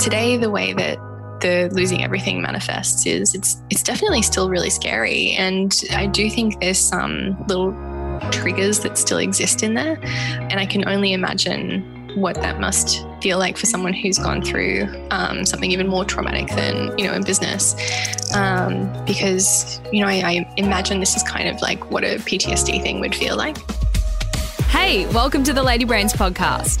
today, the way that the losing everything manifests is it's it's definitely still really scary, and I do think there's some little triggers that still exist in there, and I can only imagine what that must feel like for someone who's gone through um, something even more traumatic than you know in business. Um, because you know I, I imagine this is kind of like what a ptsd thing would feel like. Hey welcome to the lady brains podcast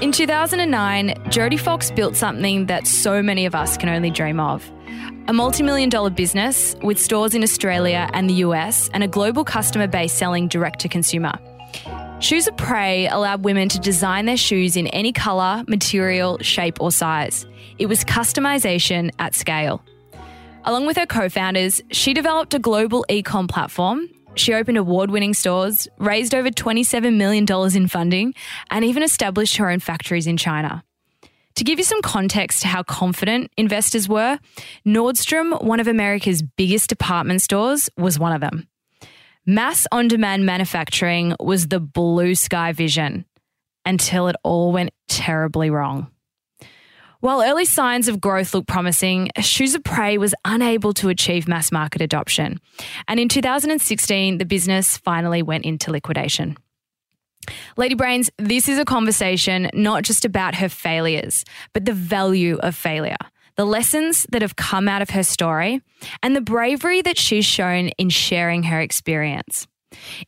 In 2009, Jodie Fox built something that so many of us can only dream of. A multi million dollar business with stores in Australia and the US and a global customer base selling direct to consumer. Shoes of Prey allowed women to design their shoes in any colour, material, shape, or size. It was customization at scale. Along with her co founders, she developed a global e com platform she opened award winning stores, raised over $27 million in funding, and even established her own factories in China. To give you some context to how confident investors were, Nordstrom, one of America's biggest department stores, was one of them. Mass on demand manufacturing was the blue sky vision until it all went terribly wrong. While early signs of growth looked promising, Shoes of Prey was unable to achieve mass market adoption. And in 2016, the business finally went into liquidation. Lady Brains, this is a conversation not just about her failures, but the value of failure, the lessons that have come out of her story, and the bravery that she's shown in sharing her experience.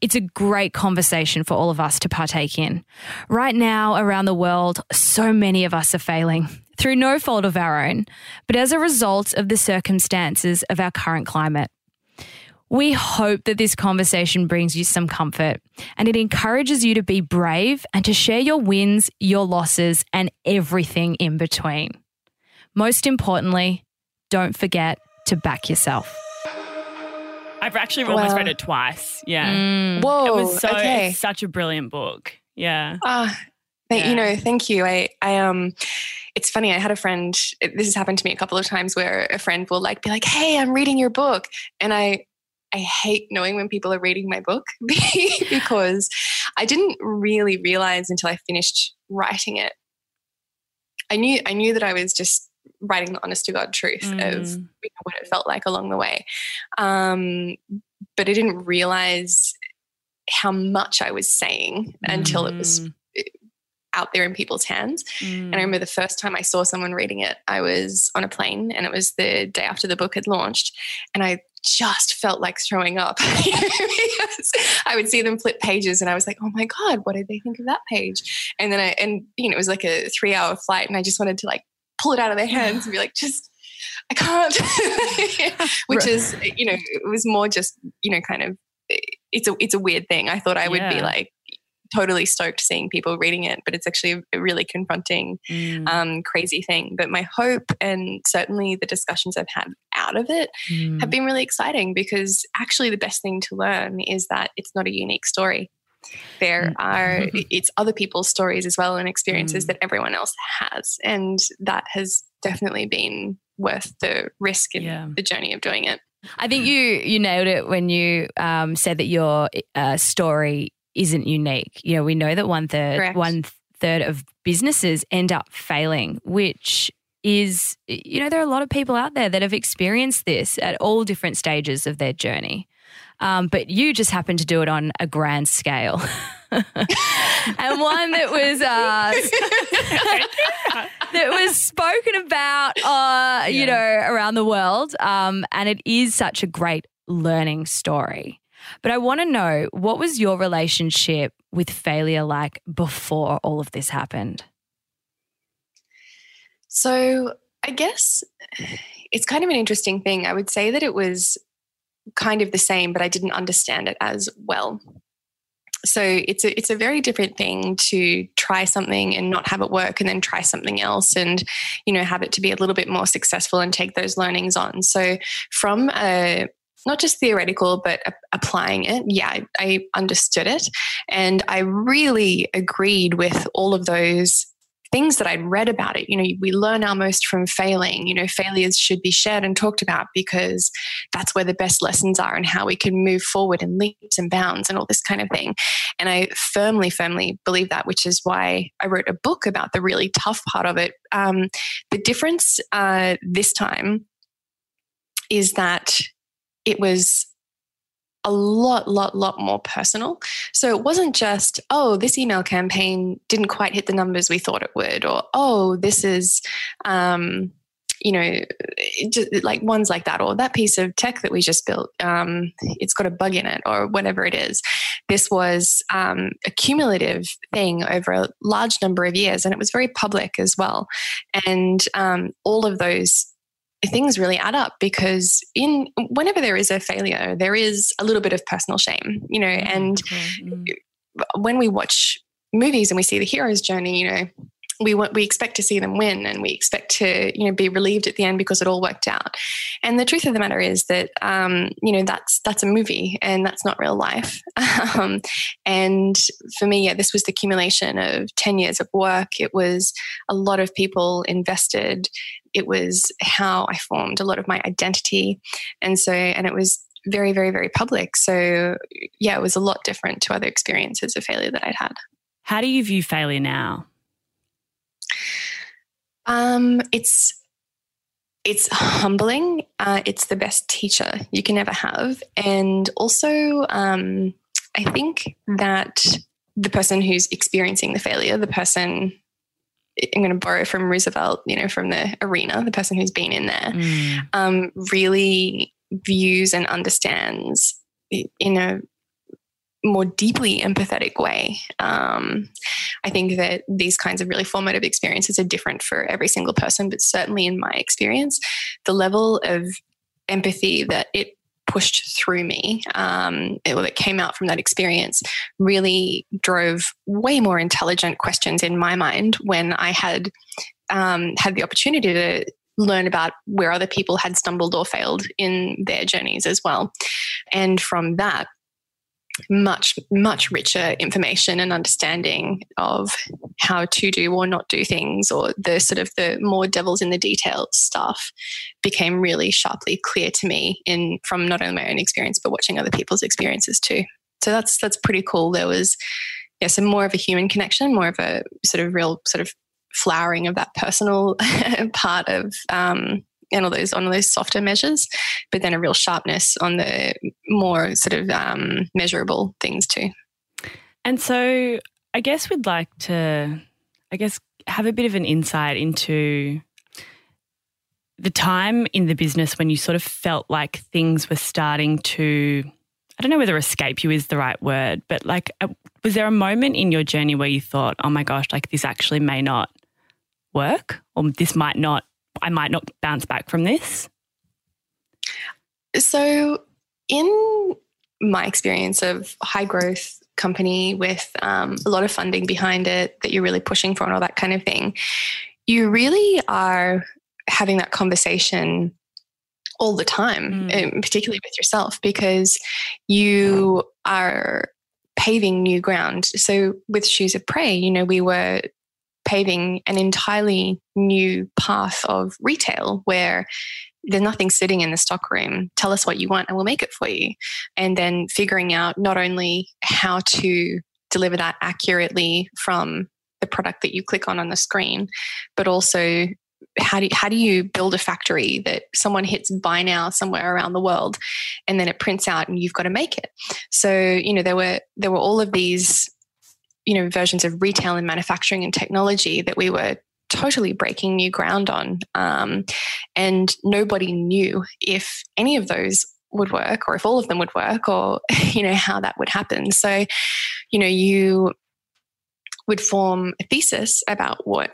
It's a great conversation for all of us to partake in. Right now, around the world, so many of us are failing through no fault of our own, but as a result of the circumstances of our current climate. We hope that this conversation brings you some comfort and it encourages you to be brave and to share your wins, your losses, and everything in between. Most importantly, don't forget to back yourself. I've actually almost read it twice. Yeah. Mm. Whoa. It was so, okay. such a brilliant book. Yeah. Uh, yeah. You know, thank you. I, I, um, it's funny. I had a friend. This has happened to me a couple of times where a friend will like be like, "Hey, I'm reading your book," and I I hate knowing when people are reading my book because I didn't really realize until I finished writing it. I knew I knew that I was just writing the honest to God truth mm. of you know, what it felt like along the way, um, but I didn't realize how much I was saying until it was mm out there in people's hands. Mm. And I mm. remember the first time I saw someone reading it, I was on a plane and it was the day after the book had launched. And I just felt like throwing up I would see them flip pages and I was like, oh my God, what did they think of that page? And then I, and you know, it was like a three hour flight and I just wanted to like pull it out of their hands and be like, just, I can't, which is, you know, it was more just, you know, kind of, it's a, it's a weird thing. I thought I would yeah. be like, totally stoked seeing people reading it, but it's actually a really confronting, mm. um, crazy thing. But my hope and certainly the discussions I've had out of it mm. have been really exciting because actually the best thing to learn is that it's not a unique story. There mm. are it's other people's stories as well and experiences mm. that everyone else has, and that has definitely been worth the risk and yeah. the journey of doing it. I think you you nailed it when you um, said that your uh, story isn't unique. You know, we know that one third Correct. one third of businesses end up failing, which is you know there are a lot of people out there that have experienced this at all different stages of their journey. Um, but you just happened to do it on a grand scale. and one that was uh, that was spoken about, uh, yeah. you know, around the world, um, and it is such a great learning story. But I want to know what was your relationship with failure like before all of this happened? So, I guess it's kind of an interesting thing. I would say that it was kind of the same, but I didn't understand it as well. so it's a it's a very different thing to try something and not have it work and then try something else and you know have it to be a little bit more successful and take those learnings on so from a not just theoretical, but applying it. Yeah, I understood it. And I really agreed with all of those things that I'd read about it. You know, we learn our most from failing. You know, failures should be shared and talked about because that's where the best lessons are and how we can move forward in leaps and bounds and all this kind of thing. And I firmly, firmly believe that, which is why I wrote a book about the really tough part of it. Um, the difference uh, this time is that it was a lot, lot, lot more personal. So it wasn't just, oh, this email campaign didn't quite hit the numbers we thought it would, or oh, this is, um, you know, just like ones like that, or that piece of tech that we just built, um, it's got a bug in it, or whatever it is. This was um, a cumulative thing over a large number of years, and it was very public as well. And um, all of those things really add up because in whenever there is a failure there is a little bit of personal shame you know mm, and mm-hmm. when we watch movies and we see the hero's journey you know we want we expect to see them win and we expect to you know be relieved at the end because it all worked out. And the truth of the matter is that um, you know that's that's a movie and that's not real life. Um, and for me yeah this was the accumulation of 10 years of work. It was a lot of people invested it was how I formed a lot of my identity. And so, and it was very, very, very public. So, yeah, it was a lot different to other experiences of failure that I'd had. How do you view failure now? Um, it's it's humbling. Uh, it's the best teacher you can ever have, and also, um, I think that the person who's experiencing the failure, the person I'm going to borrow from Roosevelt, you know, from the arena, the person who's been in there, mm. um, really views and understands in a more deeply empathetic way. Um, I think that these kinds of really formative experiences are different for every single person, but certainly in my experience, the level of empathy that it pushed through me um, it, that came out from that experience really drove way more intelligent questions in my mind when I had um, had the opportunity to learn about where other people had stumbled or failed in their journeys as well. And from that, much much richer information and understanding of how to do or not do things or the sort of the more devils in the details stuff became really sharply clear to me in from not only my own experience but watching other people's experiences too. So that's that's pretty cool. There was yeah some more of a human connection more of a sort of real sort of flowering of that personal part of um, and all those on all those softer measures, but then a real sharpness on the more sort of um, measurable things too. And so, I guess we'd like to, I guess, have a bit of an insight into the time in the business when you sort of felt like things were starting to I don't know whether escape you is the right word, but like, uh, was there a moment in your journey where you thought, oh my gosh, like this actually may not work or this might not I might not bounce back from this? So, in my experience of high growth company with um, a lot of funding behind it that you're really pushing for and all that kind of thing, you really are having that conversation all the time, mm. particularly with yourself, because you are paving new ground. So with Shoes of Prey, you know, we were paving an entirely new path of retail where there's nothing sitting in the stock room. Tell us what you want and we'll make it for you. And then figuring out not only how to deliver that accurately from the product that you click on on the screen, but also how do you, how do you build a factory that someone hits buy now somewhere around the world and then it prints out and you've got to make it. So, you know, there were there were all of these you know versions of retail and manufacturing and technology that we were totally breaking new ground on. Um, and nobody knew if any of those would work or if all of them would work or you know how that would happen. So you know you would form a thesis about what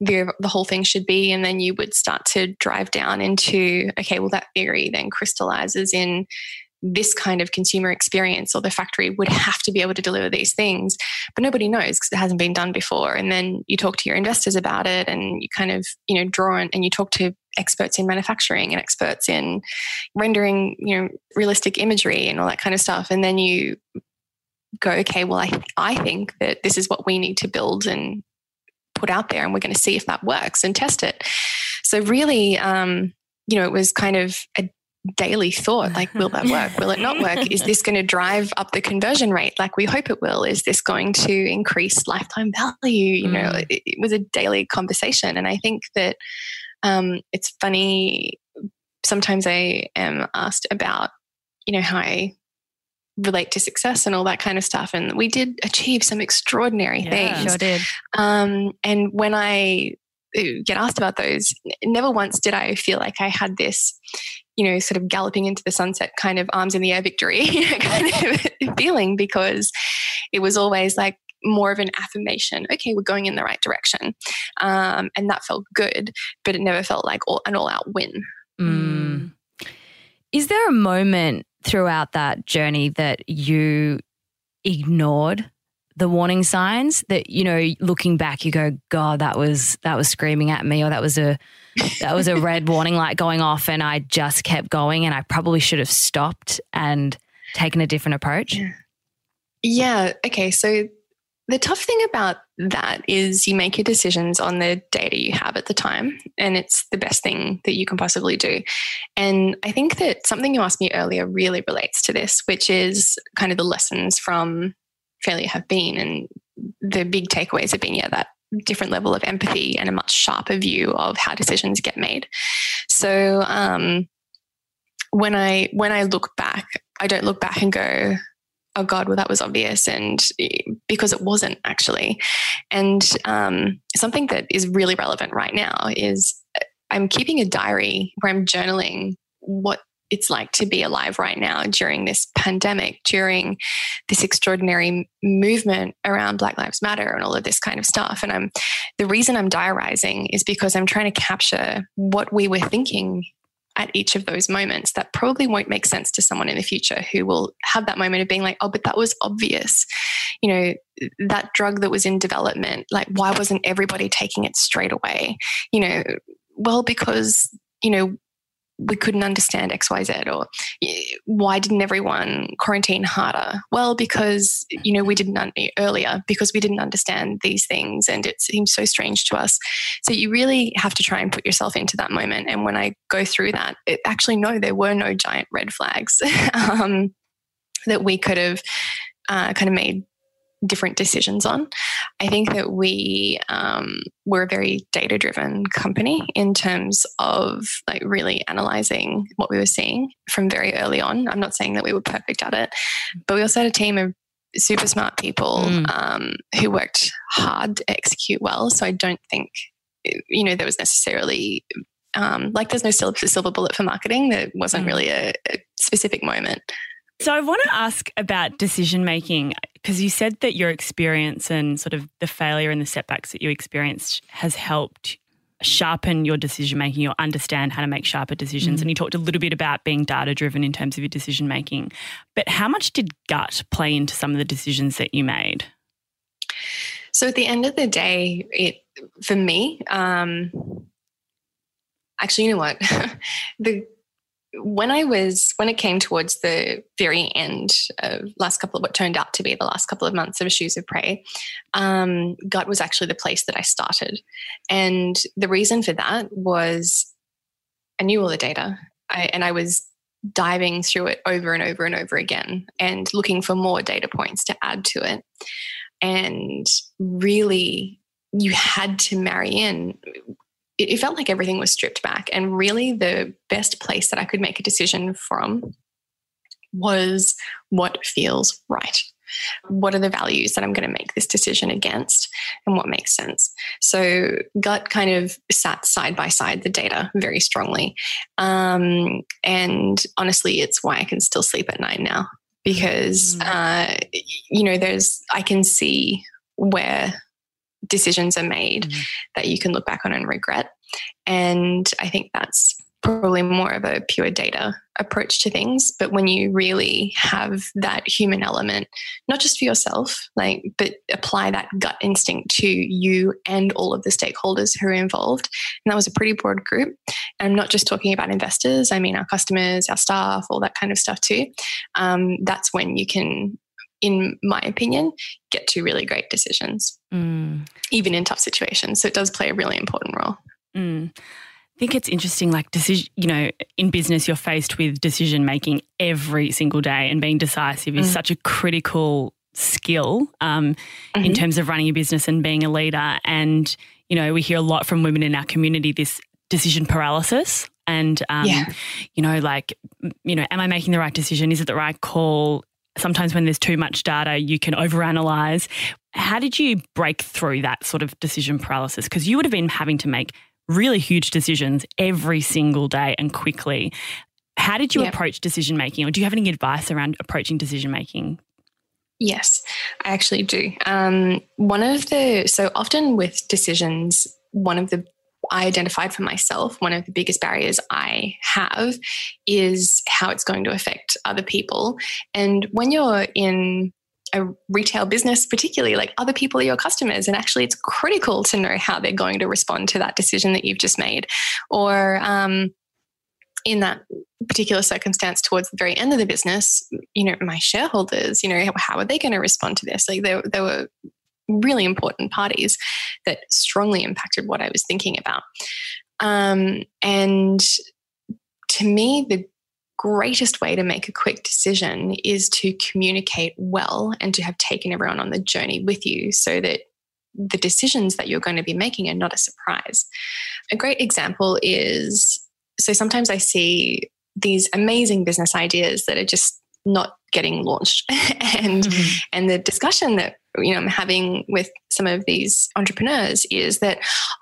the, the whole thing should be and then you would start to drive down into okay well that theory then crystallizes in this kind of consumer experience or the factory would have to be able to deliver these things but nobody knows because it hasn't been done before. And then you talk to your investors about it and you kind of you know draw and you talk to experts in manufacturing and experts in rendering you know realistic imagery and all that kind of stuff. And then you go okay well i i think that this is what we need to build and put out there and we're going to see if that works and test it. So really um you know it was kind of a daily thought like will that work? Will it not work? Is this going to drive up the conversion rate? Like we hope it will. Is this going to increase lifetime value? You know mm. it, it, was a daily conversation and i think that um, it's funny sometimes i am asked about you know how i relate to success and all that kind of stuff and we did achieve some extraordinary yeah, things. Sure did. Um, and when i uh, get asked about those never once did i feel like i had this you know, sort of galloping into the sunset kind of arms in the air victory kind of feeling because it was always like more of an affirmation. Okay, we're going in the right direction. Um, and that felt good, but it never felt like all, an all out win. Mm. Is there a moment throughout that journey that you ignored the warning signs that you know looking back you go god that was that was screaming at me or that was a that was a red warning light going off and I just kept going and I probably should have stopped and taken a different approach? Yeah. Okay. So the tough thing about that is you make your decisions on the data you have at the time, and it's the best thing that you can possibly do. And I think that something you asked me earlier really relates to this, which is kind of the lessons from failure have been. And the big takeaways have been, yeah, that different level of empathy and a much sharper view of how decisions get made. So um, when I when I look back, I don't look back and go, "Oh God, well that was obvious," and because it wasn't actually. And um, something that is really relevant right now is I'm keeping a diary where I'm journaling what it's like to be alive right now during this pandemic, during this extraordinary movement around Black Lives Matter and all of this kind of stuff. And I'm the reason I'm diarizing is because I'm trying to capture what we were thinking at each of those moments that probably won't make sense to someone in the future who will have that moment of being like, oh, but that was obvious. You know, that drug that was in development, like, why wasn't everybody taking it straight away? You know, well, because, you know, we couldn't understand XYZ or why didn't everyone quarantine harder? Well, because, you know, we didn't earlier because we didn't understand these things and it seems so strange to us. So you really have to try and put yourself into that moment. And when I go through that, it, actually, no, there were no giant red flags um, that we could have uh, kind of made different decisions on. I think that we um, we're a very data driven company in terms of like really analyzing what we were seeing from very early on. I'm not saying that we were perfect at it, but we also had a team of super smart people mm. um, who worked hard to execute well. So I don't think you know there was necessarily um, like there's no silver, bullet for marketing. There wasn't mm. really a, a specific moment. So I want to ask about decision making because you said that your experience and sort of the failure and the setbacks that you experienced has helped sharpen your decision making or understand how to make sharper decisions. Mm. And you talked a little bit about being data driven in terms of your decision making. But how much did gut play into some of the decisions that you made? So at the end of the day, it for me, um, actually, you know what? the when I was when it came towards the very end of last couple of what turned out to be the last couple of months of Shoes of Prey, um, gut was actually the place that I started, and the reason for that was I knew all the data, I, and I was diving through it over and over and over again, and looking for more data points to add to it, and really you had to marry in it, felt like everything was stripped back. And really, the best place that I could make a decision from was what feels right. What are the values that I'm going to make this decision against and what makes sense? So, gut kind of sat side by side the data very strongly. Um, and honestly, it's why I can still sleep at night now because, mm. uh, you know, there's, I can see where decisions are made mm-hmm. that you can look back on and regret. And I think that's probably more of a pure data approach to things but when you really have that human element not just for yourself like but apply that gut instinct to you and all of the stakeholders who are involved and that was a pretty broad group and i'm not just talking about investors i mean our customers our staff all that kind of stuff too um, that's when you can in my opinion get to really great decisions mm. even in tough situations so it does play a really important role mm. I think it's interesting, like decision, you know, in business, you're faced with decision making every single day and being decisive is mm. such a critical skill um, mm-hmm. in terms of running a business and being a leader. And, you know, we hear a lot from women in our community this decision paralysis. And, um, yeah. you know, like, you know, am I making the right decision? Is it the right call? Sometimes when there's too much data, you can overanalyze. How did you break through that sort of decision paralysis? Because you would have been having to make really huge decisions every single day and quickly. How did you yep. approach decision making, or do you have any advice around approaching decision making? Yes, I actually do. Um, one of the, so often with decisions, one of the I identified for myself, one of the biggest barriers I have is how it's going to affect other people. And when you're in a retail business, particularly like other people are your customers. And actually, it's critical to know how they're going to respond to that decision that you've just made. Or um, in that particular circumstance, towards the very end of the business, you know, my shareholders, you know, how are they going to respond to this? Like, there, there were really important parties that strongly impacted what I was thinking about. Um, and to me, the greatest way to make a quick decision is to communicate well and to have taken everyone on the journey with you so that the decisions that you're going to be making are not a surprise. A great example is so sometimes I see these amazing business ideas that are just not getting launched and mm-hmm. and the discussion that you know I'm having with some of these entrepreneurs is that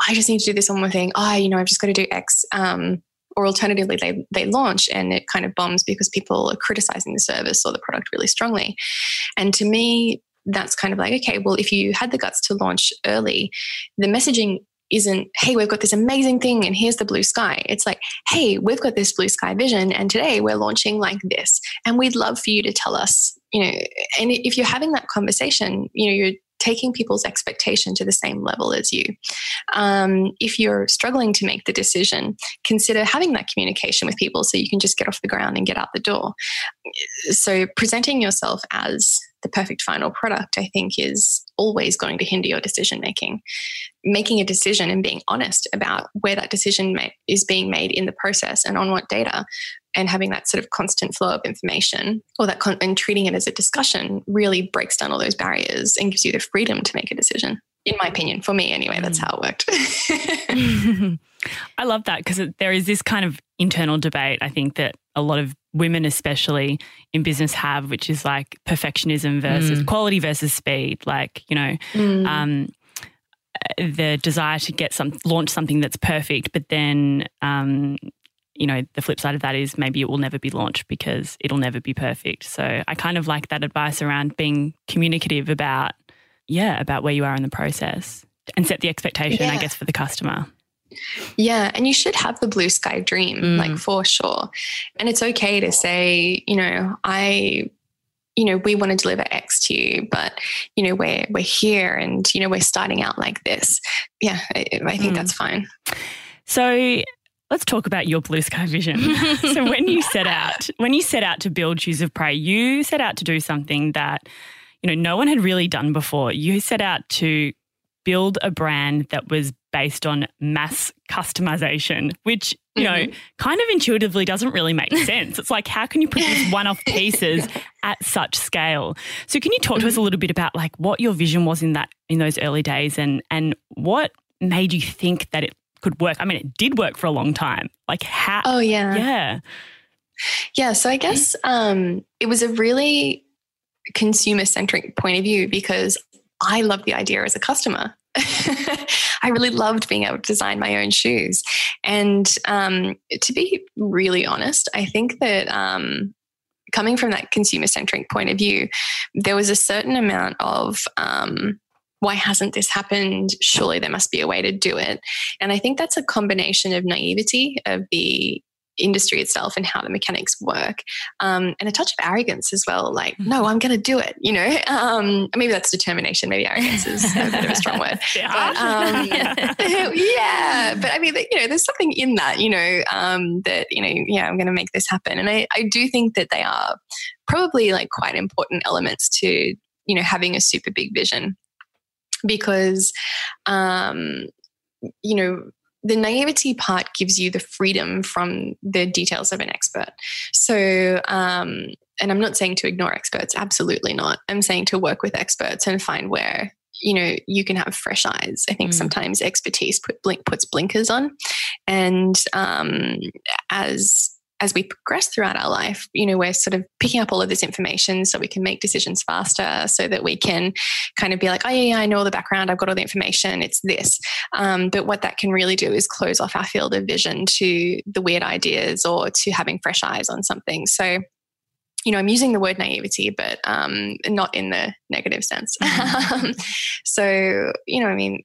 I just need to do this one more thing. I, oh, you know, I've just got to do X. Um, or alternatively they, they launch and it kind of bombs because people are criticizing the service or the product really strongly and to me that's kind of like okay well if you had the guts to launch early the messaging isn't hey we've got this amazing thing and here's the blue sky it's like hey we've got this blue sky vision and today we're launching like this and we'd love for you to tell us you know and if you're having that conversation you know you're taking people's expectation to the same level as you. Um, if you're struggling to make the decision, consider having that communication with people so you can just get off the ground and get out the door. So, presenting yourself as the perfect final product, I think, is always going to hinder your decision making. Making a decision and being honest about where that decision is being made in the process and on what data and having that sort of constant flow of information or that con- and treating it as a discussion really breaks down all those barriers and gives you the freedom to make a decision in my opinion for me anyway that's mm. how it worked i love that because there is this kind of internal debate i think that a lot of women especially in business have which is like perfectionism versus mm. quality versus speed like you know mm. um, the desire to get some launch something that's perfect but then um, you know, the flip side of that is maybe it will never be launched because it'll never be perfect. So I kind of like that advice around being communicative about, yeah, about where you are in the process and set the expectation, yeah. I guess, for the customer. Yeah, and you should have the blue sky dream, mm. like for sure. And it's okay to say, you know, I you know we want to deliver x to you but you know we're we're here and you know we're starting out like this yeah i, I think mm. that's fine so Let's talk about your blue sky vision. so when you set out, when you set out to build Shoes of Prey, you set out to do something that, you know, no one had really done before. You set out to build a brand that was based on mass customization, which, you mm-hmm. know, kind of intuitively doesn't really make sense. It's like, how can you produce one off pieces at such scale? So can you talk to us a little bit about like what your vision was in that in those early days and and what made you think that it could work. I mean, it did work for a long time. Like how? Oh yeah, yeah, yeah. So I guess um, it was a really consumer centric point of view because I loved the idea as a customer. I really loved being able to design my own shoes. And um, to be really honest, I think that um, coming from that consumer centric point of view, there was a certain amount of um, why hasn't this happened? Surely there must be a way to do it. And I think that's a combination of naivety of the industry itself and how the mechanics work um, and a touch of arrogance as well like no i'm going to do it you know? Um, maybe that's determination maybe arrogance is a bit of a strong word but, um, yeah. but i mean you know there's something in that you know um, that you know yeah i'm going to make this happen and I, I do think that they are probably like quite important elements to you know having a super big vision because um, you know the naivety part gives you the freedom from the details of an expert. So, um, and I'm not saying to ignore experts, absolutely not. I'm saying to work with experts and find where you know you can have fresh eyes. I think mm. sometimes expertise put blink, puts blinkers on, and um, as as we progress throughout our life, you know, we're sort of picking up all of this information so we can make decisions faster, so that we can kind of be like, oh, yeah, yeah I know all the background, I've got all the information, it's this. Um, but what that can really do is close off our field of vision to the weird ideas or to having fresh eyes on something. So, you know, I'm using the word naivety, but um, not in the negative sense. Mm-hmm. so, you know, I mean,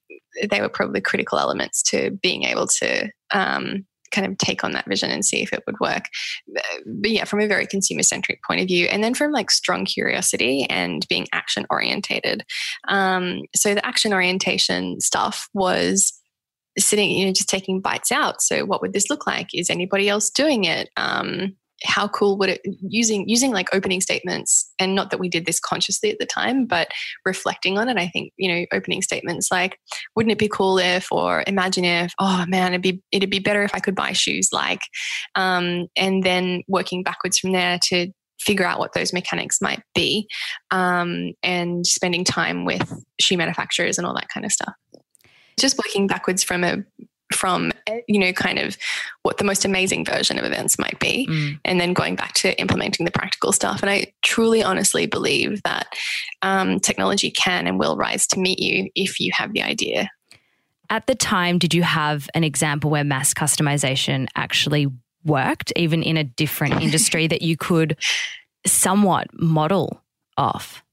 they were probably critical elements to being able to um, kind of take on that vision and see if it would work. But yeah, from a very consumer centric point of view, and then from like strong curiosity and being action orientated. Um, so the action orientation stuff was sitting, you know, just taking bites out. So what would this look like? Is anybody else doing it? Um, how cool would it using using like opening statements and not that we did this consciously at the time but reflecting on it i think you know opening statements like wouldn't it be cool if or imagine if oh man it'd be it'd be better if i could buy shoes like um, and then working backwards from there to figure out what those mechanics might be um, and spending time with shoe manufacturers and all that kind of stuff. Just working backwards from a from you know kind of what the most amazing version of events might be mm. and then going back to implementing the practical stuff. And i truly honestly believe that um, technology can and will rise to meet you if you have the idea. At the time did you have an example where mass customization actually worked even in a different industry that you could somewhat model off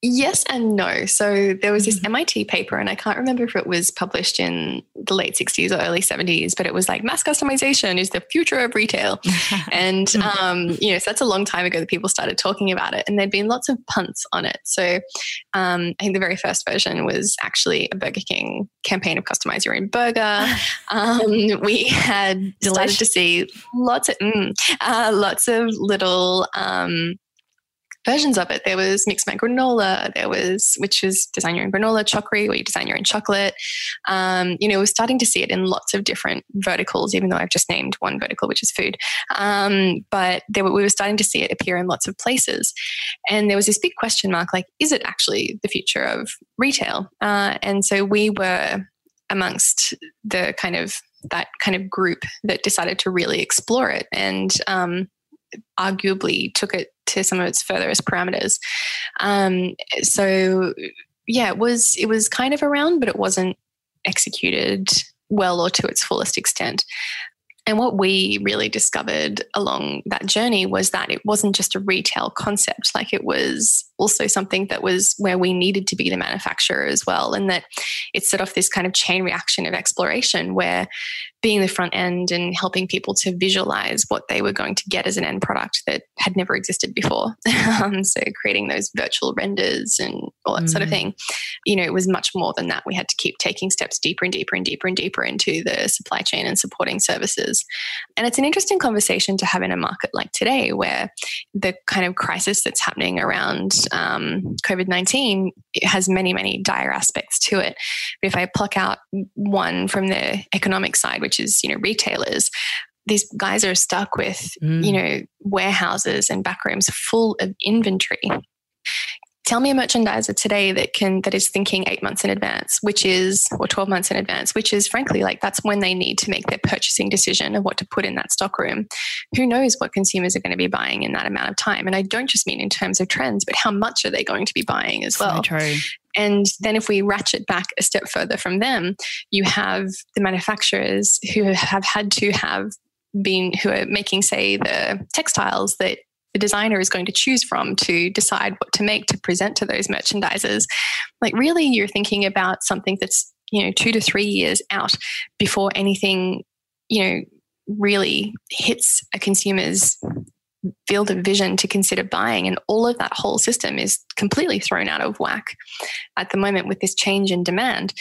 Yes and no. So there was this MIT mm-hmm. paper, and I can't remember if it was published in the late 60s or early 70s, but it was like mass customization is the future of retail. and, mm-hmm. um, you know, so that's a long time ago that people started talking about it, and there'd been lots of punts on it. So um, I think the very first version was actually a Burger King campaign of customize your own burger. Um, we had started to see lots of, mm, uh, lots of little, um, versions of it. There was Mix My Granola, there was, which was Design Your Own Granola, Chocri, where you design your own chocolate. Um, you know, we're starting to see it in lots of different verticals, even though I've just named one vertical, which is food. Um, but were, we were starting to see it appear in lots of places. And there was this big question mark like, is it actually the future of retail? Uh, and so we were amongst the kind of that kind of group that decided to really explore it and um, arguably took it to some of its furthest parameters. Um, so yeah, it was it was kind of around, but it wasn't executed well or to its fullest extent. And what we really discovered along that journey was that it wasn't just a retail concept, like it was also something that was where we needed to be the manufacturer as well. And that it set off this kind of chain reaction of exploration where being the front end and helping people to visualize what they were going to get as an end product that had never existed before. um, so creating those virtual renders and all that mm. sort of mm. thing. You know, it was much more than that. We had to keep taking steps deeper and deeper and deeper and deeper into the supply chain and supporting services. And it's an interesting conversation to have in a market like today where the kind of crisis that's happening around um, COVID 19 has many, many dire aspects to it. But if I pluck out one from the economic side, which is, you know, retailers, these guys are stuck with, mm. you know, warehouses and backrooms full of inventory tell me a merchandiser today that can that is thinking eight months in advance which is or 12 months in advance which is frankly like that's when they need to make their purchasing decision of what to put in that stock room. Who knows what consumers are going to be buying in that amount of time? And i don't just mean in terms of trends but how much are they going to be buying as well? so true. And then if we ratchet back a step further from them, you have the manufacturers who have had to have been who are making say the textiles that the designer is going to choose from to decide what to make to present to those merchandisers. Like, really, you're thinking about something that's, you know, two to three years out before anything, you know, really hits a consumer's field of vision to consider buying. And all of that whole system is completely thrown out of whack at the moment with this change in demand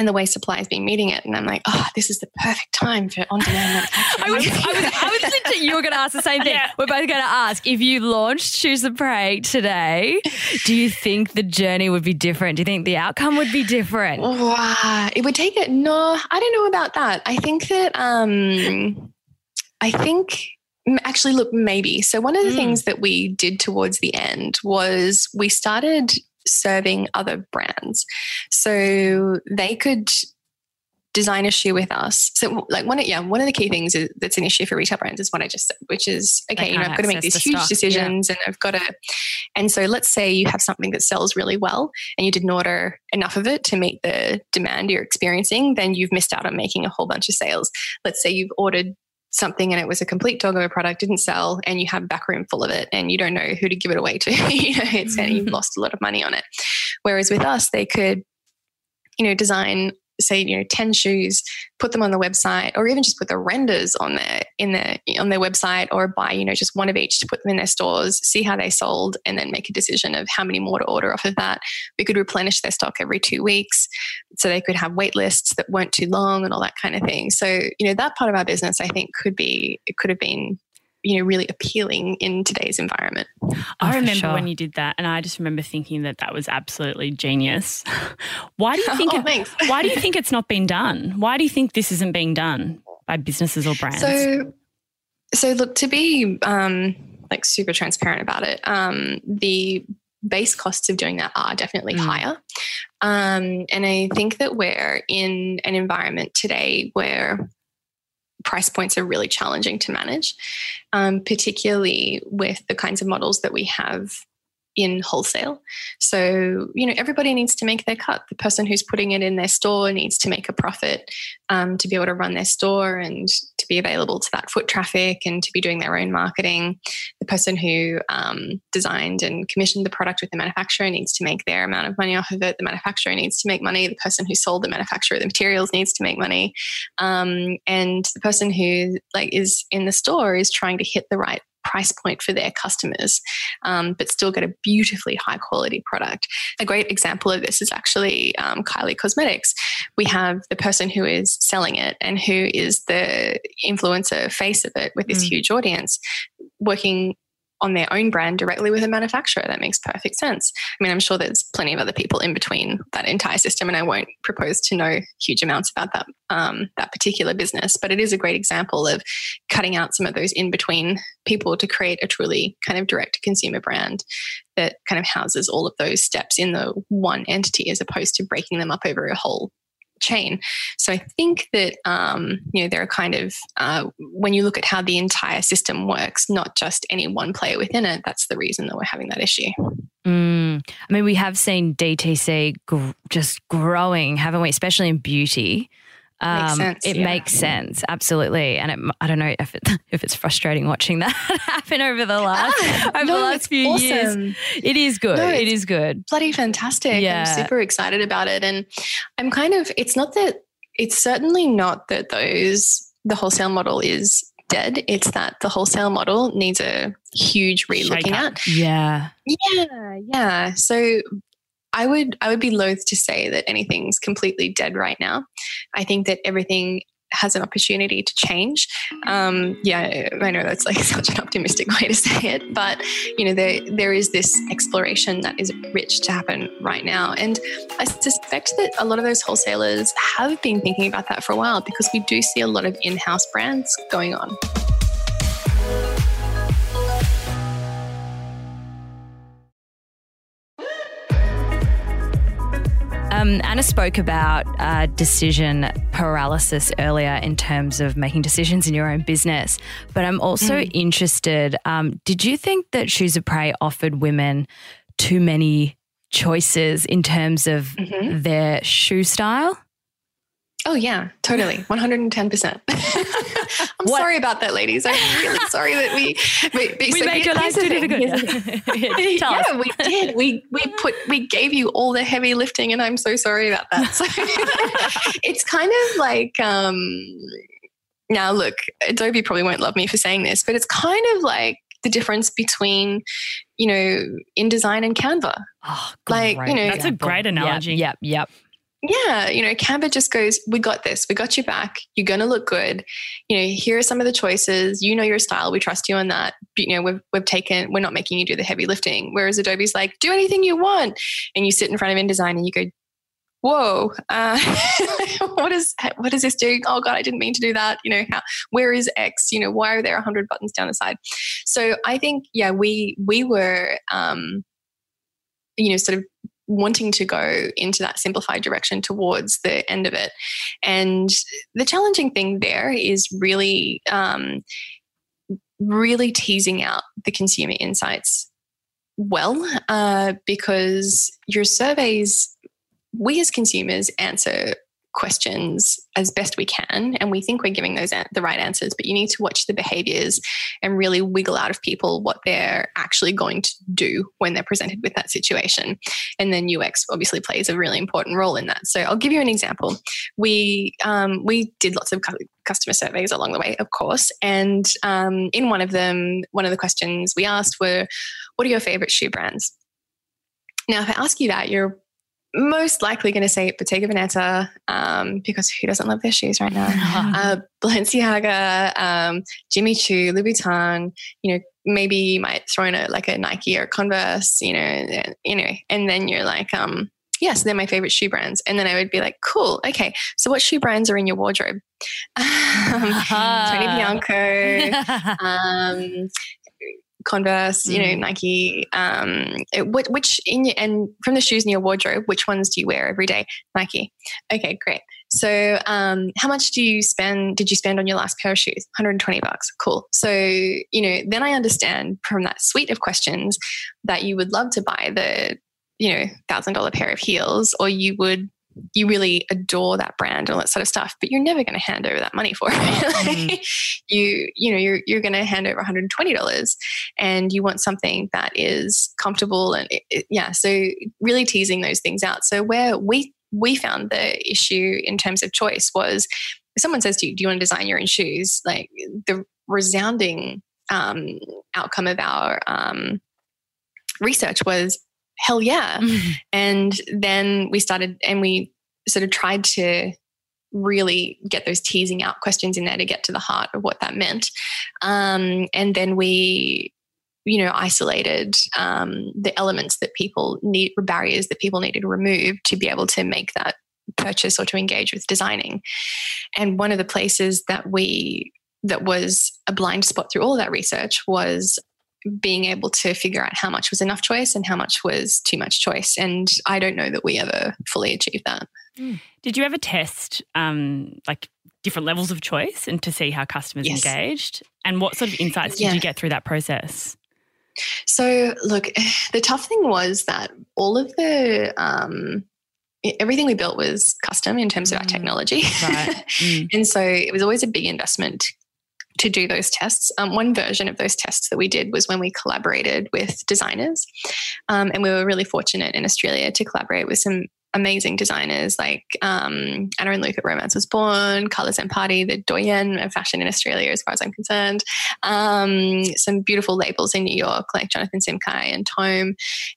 and the way supply has been meeting it. And I'm like, oh, this is the perfect time for on demand manufacturing. I was, I was, I was thinking you were going to ask the same thing. Yeah. We're both going to ask if you launched Shoes of Prey today, do you think the journey would be different? Do you think the outcome would be different? Wow. It would take it. No, I don't know about that. I think that, um, I think Actually, look, maybe. So, one of the mm. things that we did towards the end was we started serving other brands. So, they could design a shoe with us. So, like one, of, yeah, one of the key things is, that's an issue for retail brands is what I just said, which is okay, you know, I've got to make these huge stock. decisions, yeah. and I've got to. And so, let's say you have something that sells really well, and you didn't order enough of it to meet the demand you're experiencing, then you've missed out on making a whole bunch of sales. Let's say you've ordered something and it was a complete dog of a product, didn't sell, and you have a back room full of it and you don't know who to give it away to. you know, it's and you've mm. lost a lot of money on it. Whereas with us, they could, you know, design say you know 10 shoes put them on the website or even just put the renders on their in their on their website or buy you know just one of each to put them in their stores see how they sold and then make a decision of how many more to order off of that. We could replenish their stock every two weeks so they could have wait lists that weren't too long and all that kind of thing. So you know that part of our business i think could be it could have been you know really appealing in today's environment. I oh, remember sure. when you did that, and I just remember thinking that that was absolutely genius. why do you think? oh, it, why do you think it's not been done? Why do you think this isn't being done by businesses or brands? So, so look to be um, like super transparent about it. Um, the base costs of doing that are definitely mm. higher. Um, and I think that we're in an environment today where price points are really challenging to manage, um, particularly with the kinds of models that we have in wholesale. So, you know, everybody needs to make their cut. The person who's putting it in their store needs to make a profit um, to be able to run their store and to be available to that foot traffic and to be doing their own marketing. The person who um, designed and commissioned the product with the manufacturer needs to make their amount of money off of it. The manufacturer needs to make money. The person who sold the manufacturer the materials needs to make money. Um, and the person who like is in the store is trying to hit the right price point for their customers, um, but still get a beautifully high quality product. A great example of this is actually um, Kylie Cosmetics. We have the person who is selling it and who is the influencer face of it with this mm. huge audience working on their own brand directly with a manufacturer. That makes perfect sense. I mean, I'm sure there's plenty of other people in between that entire system, and I won't propose to know huge amounts about that um, that particular business. But it is a great example of cutting out some of those in between people to create a truly kind of direct to consumer brand that kind of houses all of those steps in the one entity, as opposed to breaking them up over a whole chain. So I think that um, you know there are kind of uh, when you look at how the entire system works, not just any one player within it. That's the reason that we're having that issue. Mm. I mean, we have seen DTC gr- just growing, haven't we? Especially in beauty. Um, makes sense, it yeah. makes sense, absolutely. And it, I don't know if it, if it's frustrating watching that happen over the last ah, over no, the last few awesome. years. It is good. No, it is good. Bloody fantastic. Yeah. I'm super excited about it, and I'm kind of. It's not that. It's certainly not that those the wholesale model is dead. It's that the wholesale model needs a huge relooking at. Yeah. Yeah. Yeah. So I would I would be loath to say that anything's completely dead right now. I think that everything has an opportunity to change. Um, yeah, I know that's like such an optimistic way to say it, but you know there there is this exploration that is rich to happen right now, and I suspect that a lot of those wholesalers have been thinking about that for a while because we do see a lot of in-house brands going on. Um, Anna spoke about uh, decision paralysis earlier in terms of making decisions in your own business, but I'm also mm. interested. Um, did you think that Shoes of Prey offered women too many choices in terms of mm-hmm. their shoe style? Oh yeah, totally, one hundred and ten percent. I'm what? sorry about that, ladies. I'm really sorry that we we, we so made your life too difficult. yeah, us. we did. We we put we gave you all the heavy lifting, and I'm so sorry about that. So it's kind of like um, now look, Adobe probably won't love me for saying this, but it's kind of like the difference between, you know, InDesign and Canva. Oh, Like, you know- That's a great analogy. Yep, yep. yep. Yeah, you know, Canva just goes, we got this, we got you back. You're to look good. You know, here are some of the choices. You know your style. We trust you on that. You know, we've we've taken, we're not making you do the heavy lifting. Whereas Adobe's like, do anything you want, and you sit in front of InDesign and you go, whoa, uh, what is what is this doing? Oh God, I didn't mean to do that. You know, how where is X? You know, why are there hundred buttons down the side? So I think, yeah, we we were, um, you know, sort of wanting to go into that simplified direction towards the end of it. And the challenging thing there is really, um, really teasing out the consumer insights well, uh, because your surveys, we as consumers answer questions as best we can and we think we're giving those an- the right answers but you need to watch the behaviors and really wiggle out of people what they're actually going to do when they're presented with that situation. And then ux obviously plays a really important role in that. So i'll give you an example. We um, we did lots of cu- customer surveys along the way of course and um, in one of them one of the questions we asked were what are your favorite shoe brands? Now if i ask you that you're most likely going to say Bottega Veneta um, because who doesn't love their shoes right now? uh, Balenciaga, um, Jimmy Choo, Louis Vuitton. You know, maybe you might throw in a like a Nike or a Converse. You know, and, you know, and then you're like, um, yes, they're my favorite shoe brands. And then I would be like, cool, okay. So what shoe brands are in your wardrobe? um, Tony Bianco, um, Converse, you know, Mm. Nike. Um, which, which in your, and from the shoes in your wardrobe, which ones do you wear every day? Nike. Okay, great. So, um, how much do you spend? Did you spend on your last pair of shoes? 120 bucks. Cool. So, you know, then I understand from that suite of questions that you would love to buy the, you know, thousand dollar pair of heels, or you would you really adore that brand and all that sort of stuff, but you're never going to hand over that money for it. Like, you, you know, you're you're going to hand over 120 dollars, and you want something that is comfortable and it, it- yeah. So really teasing those things out. So where we we found the issue in terms of choice was if someone says to you, "Do you want to design your own shoes?" Like the resounding um, outcome of our um, research was, "Hell yeah!" And then we started and we sort of tried to really get those teasing out questions in there to get to the heart of what that meant. Um, and then we, you know, isolated um, the elements that people need, barriers that people needed to remove to be able to make that purchase or to engage with designing. And one of the places that we, that was a blind spot through all of that research was being able to figure out how much was enough choice and how much was too much choice. And I don't know that we ever fully achieved that. Did you ever test um, like different levels of choice and to see how customers Yes. engaged? And what sort of insights did Yeah. you get through that process? So, look, the tough thing was that all of the, um, everything we built was custom in terms of our Mm. technology. Right. Mm. and so it was always a big investment to do those tests. Um, one version of those tests that we did was when we collaborated with designers. Um, and we were really fortunate in Australia to collaborate with some amazing designers like um, Anna and Luke at Romance Was Born, Carla Zampatti, the doyen of fashion in Australia, as far as I'm concerned. Um, some beautiful labels in New York like Jonathan Simkhai and Tome.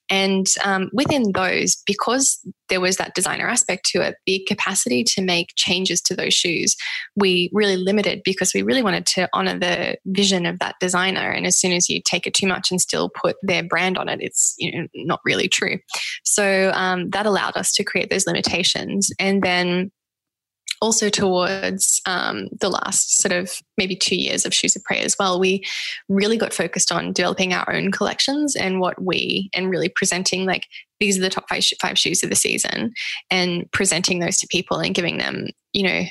And um, within those, because there was that designer aspect to it, the capacity to make changes to those shoes, we really limited because we really wanted to honor the vision of that designer. And as soon as you take it too much and still put their brand on it, it's you know not really true. So um, that allowed us to create those limitations, and then also towards um, the last sort of maybe two years of Shoes of Prey as well, we really got focused on developing our own collections and what we and really presenting like these are the top five, five shoes of the season and presenting those to people and giving them you know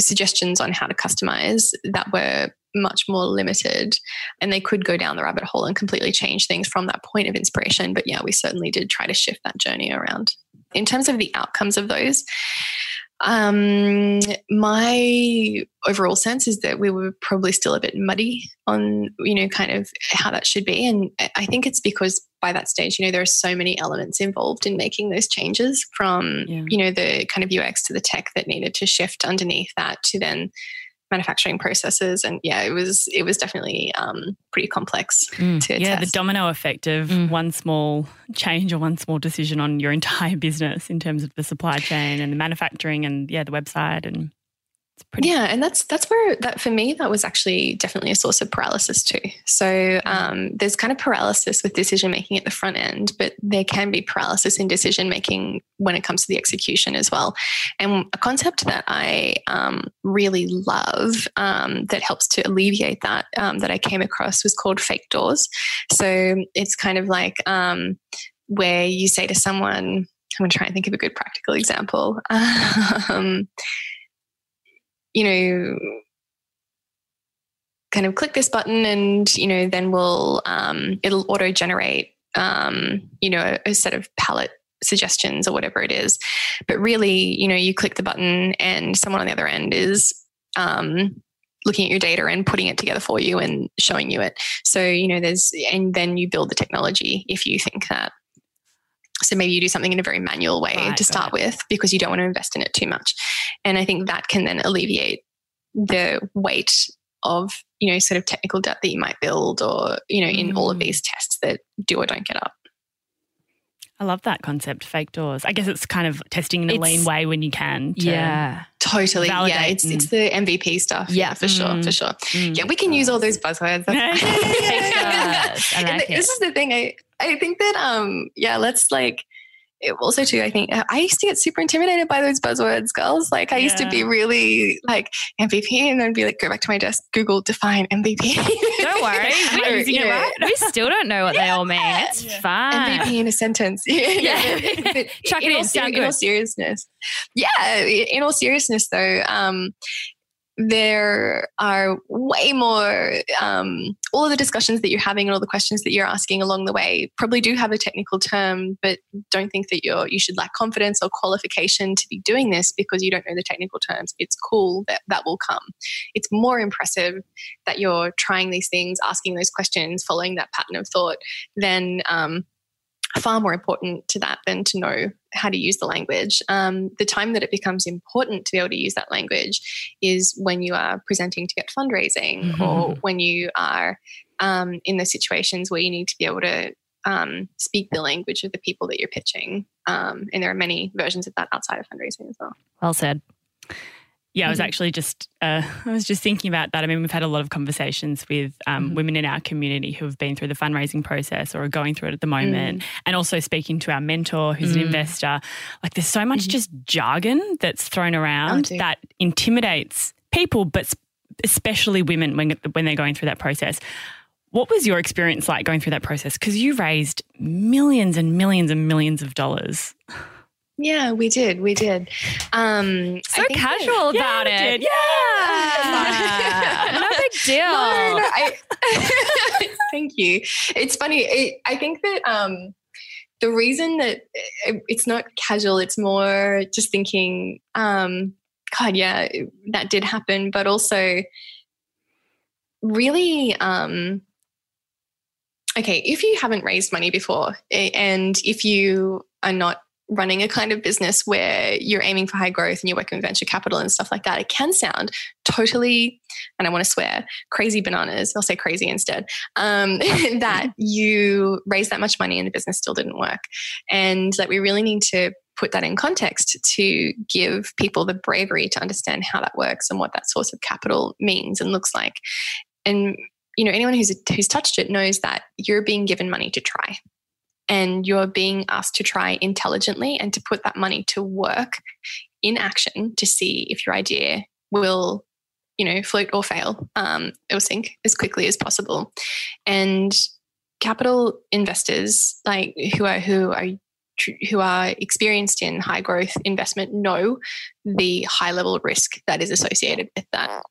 suggestions on how to customize that were much more limited. And they could go down the rabbit hole and completely change things from that point of inspiration. But yeah we certainly did try to shift that journey around. In terms of the outcomes of those um, my overall sense is that we were probably still a bit muddy on, you know, kind of how that should be. And I think it's because by that stage, you know, there are so many elements involved in making those changes from, Yeah. you know, the kind of UX to the tech that needed to shift underneath that to then manufacturing processes and yeah it was it was definitely um, pretty complex mm. to yeah test. the domino effect of mm. one small change or one small decision on your entire business in terms of the supply chain and the manufacturing and yeah the website and Pretty- yeah, and that's that's where that for me that was actually definitely a source of paralysis too. So um, there's kind of paralysis with decision making at the front end, but there can be paralysis in decision making when it comes to the execution as well. And a concept that I um, really love um, that helps to alleviate that um, that I came across was called fake doors. So it's kind of like um, where you say to someone, I'm going to try and think of a good practical example. You know, kind of click this button and, you know, then we'll, um, it'll auto generate, um, you know, a, a set of palette suggestions or whatever it is. But really, you know, you click the button and someone on the other end is, um, looking at your data and putting it together for you and showing you it. So, you know, there's, and then you build the technology if you think that. So maybe you do something in a very manual way right, to start right. with because you don't want to invest in it too much. And I think that can then alleviate the weight of, you know, sort of technical debt that you might build or, you know, in mm. all of mm. these tests that do or don't get up. I love that concept, fake doors. I guess it's kind of testing in a it's, lean way when you can. yeah. Totally. Yeah. It's, it's the MVP stuff. Yeah, for sure. Mm. For sure. Mm. Yeah. We can use all those buzzwords. That's like this is the thing. I, I think that, um, yeah, let's like, it also too i think i used to get super intimidated by those buzzwords girls. Like i yeah. used to be really like mvp and then be like go back to my desk google define mvp don't worry we, you know, right? we still don't know what yeah. they all mean. It's yeah. fine. Mvp in a sentence. Yeah. Chuck it in, in, in all seriousness. Yeah in all seriousness though um there are way more um, all of the discussions that you're having and all the questions that you're asking along the way probably do have a technical term but don't think that you're you should lack confidence or qualification to be doing this because you don't know the technical terms. It's cool that that will come. It's more impressive that you're trying these things asking those questions following that pattern of thought than um, far more important to that than to know how to use the language. Um, the time that it becomes important to be able to use that language is when you are presenting to get fundraising mm-hmm. or when you are um, in the situations where you need to be able to um, speak the language of the people that you're pitching. Um, and there are many versions of that outside of fundraising as well. Well said. Yeah, I was mm-hmm. actually just uh, I was just thinking about that. I mean, we've had a lot of conversations with um, mm-hmm. women in our community who have been through the fundraising process or are going through it at the moment, mm. and also speaking to our mentor who's mm. an investor. Like, there's so much mm-hmm. just jargon that's thrown around oh, that intimidates people, but especially women when when they're going through that process. What was your experience like going through that process? Because you raised millions and millions and millions of dollars. Yeah, we did. We did. Um, so casual that, about yeah, it. Yeah. no big deal. No, no, I, thank you. It's funny. It, I think that um, the reason that it, it's not casual, it's more just thinking, um, God, yeah, that did happen. But also, really, um, okay, if you haven't raised money before and if you are not running a kind of business where you're aiming for high growth and you're working with venture capital and stuff like that, it can sound totally, and I want to swear, crazy bananas. I'll say crazy instead. Um, that you raised that much money and the business still didn't work. And that we really need to put that in context to give people the bravery to understand how that works and what that source of capital means and looks like. And you know, anyone who's who's touched it knows that you're being given money to try and you're being asked to try intelligently and to put that money to work in action to see if your idea will you know float or fail um, or sink as quickly as possible. And capital investors like who are who are who are experienced in high growth investment know the high level risk that is associated with that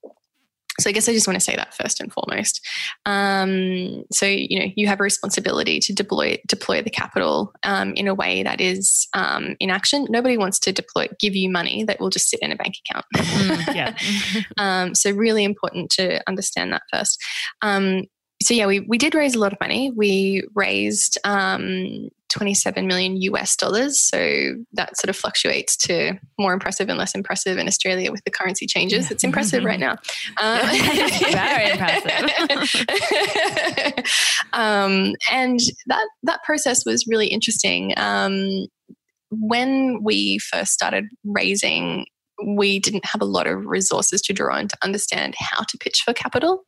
so I guess I just want to say that first and foremost. Um, so you know you have a responsibility to deploy deploy the capital um, in a way that is um, in action. Nobody wants to deploy give you money that will just sit in a bank account. Mm, yeah. Um, so really important to understand that first. So yeah, we, we did raise a lot of money. We raised um, 27 million US dollars. So that sort of fluctuates to more impressive and less impressive in Australia with the currency changes. It's impressive right now. Um, Very impressive. um, and that, that process was really interesting. Um, when we first started raising we didn't have a lot of resources to draw on to understand how to pitch for capital.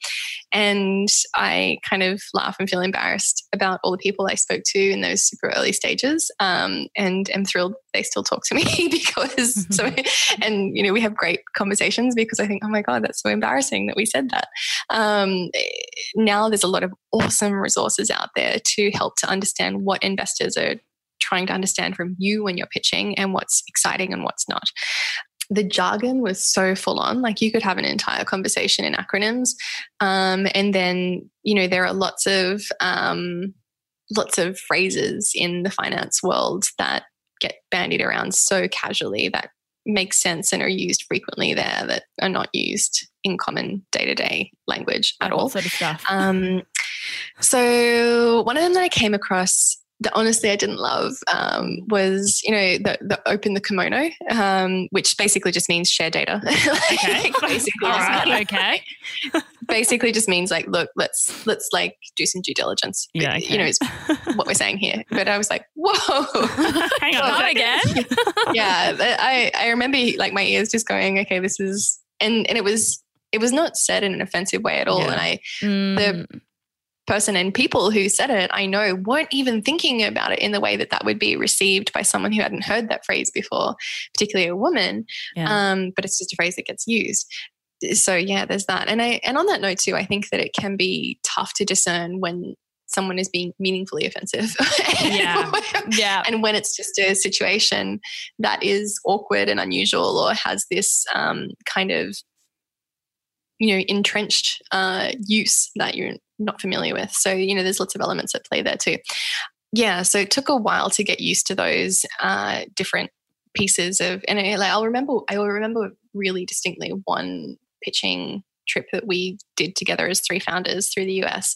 And I kind of laugh and feel embarrassed about all the people I spoke to in those super early stages. Um, and am thrilled they still talk to me because so, and you know, we have great conversations because I think, oh my God, that's so embarrassing that we said that. Um, now there's a lot of awesome resources out there to help to understand what investors are trying to understand from you when you're pitching and what's exciting and what's not the jargon was so full on. Like you could have an entire conversation in acronyms. Um, and then, you know, there are lots of um, lots of phrases in the finance world that get bandied around so casually that make sense and are used frequently there that are not used in common day-to-day language at all. Sort of stuff. Um, so one of them that I came across that honestly I didn't love um, was, you know, the, the open the kimono, um, which basically just means share data. okay. basically, right. okay. basically just means like, look, let's let's like do some due diligence. Yeah, okay. you know, is what we're saying here. But I was like, whoa, hang on again. yeah, I I remember like my ears just going, okay, this is, and and it was it was not said in an offensive way at all, yeah. and I mm. the person and people who said it, I know, weren't even thinking about it in the way that that would be received by someone who hadn't heard that phrase before, particularly a woman. Yeah. Um, but it's just a phrase that gets used. So yeah, there's that. And I and on that note too, I think that it can be tough to discern when someone is being meaningfully offensive. yeah. yeah. And when it's just a situation that is awkward and unusual or has this um, kind of you know entrenched uh, use that you're not familiar with so you know there's lots of elements at play there too yeah so it took a while to get used to those uh, different pieces of and it, like i'll remember i will remember really distinctly one pitching trip that we did together as three founders through the US.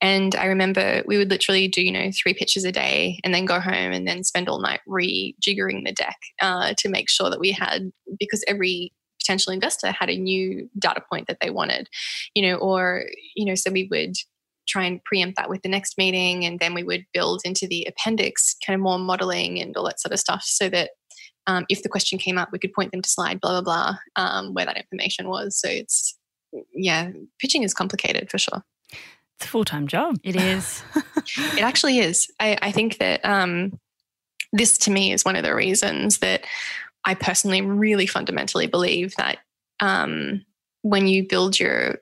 And I remember we would literally do, you know, three pitches a day and then go home and then spend all night rejiggering the deck uh, to make sure that we had, because every potential investor had a new data point that they wanted, you know, or, you know, so we would try and preempt that with the next meeting and then we would build into the appendix kind of more modeling and all that sort of stuff so that um, if the question came up, we could point them to slide blah, blah, blah, um, where that information was. So it's, yeah, pitching is complicated for sure. It's a full time job. It is. it actually is. I, I think that um, this to me is one of the reasons that I personally really fundamentally believe that um, when you build your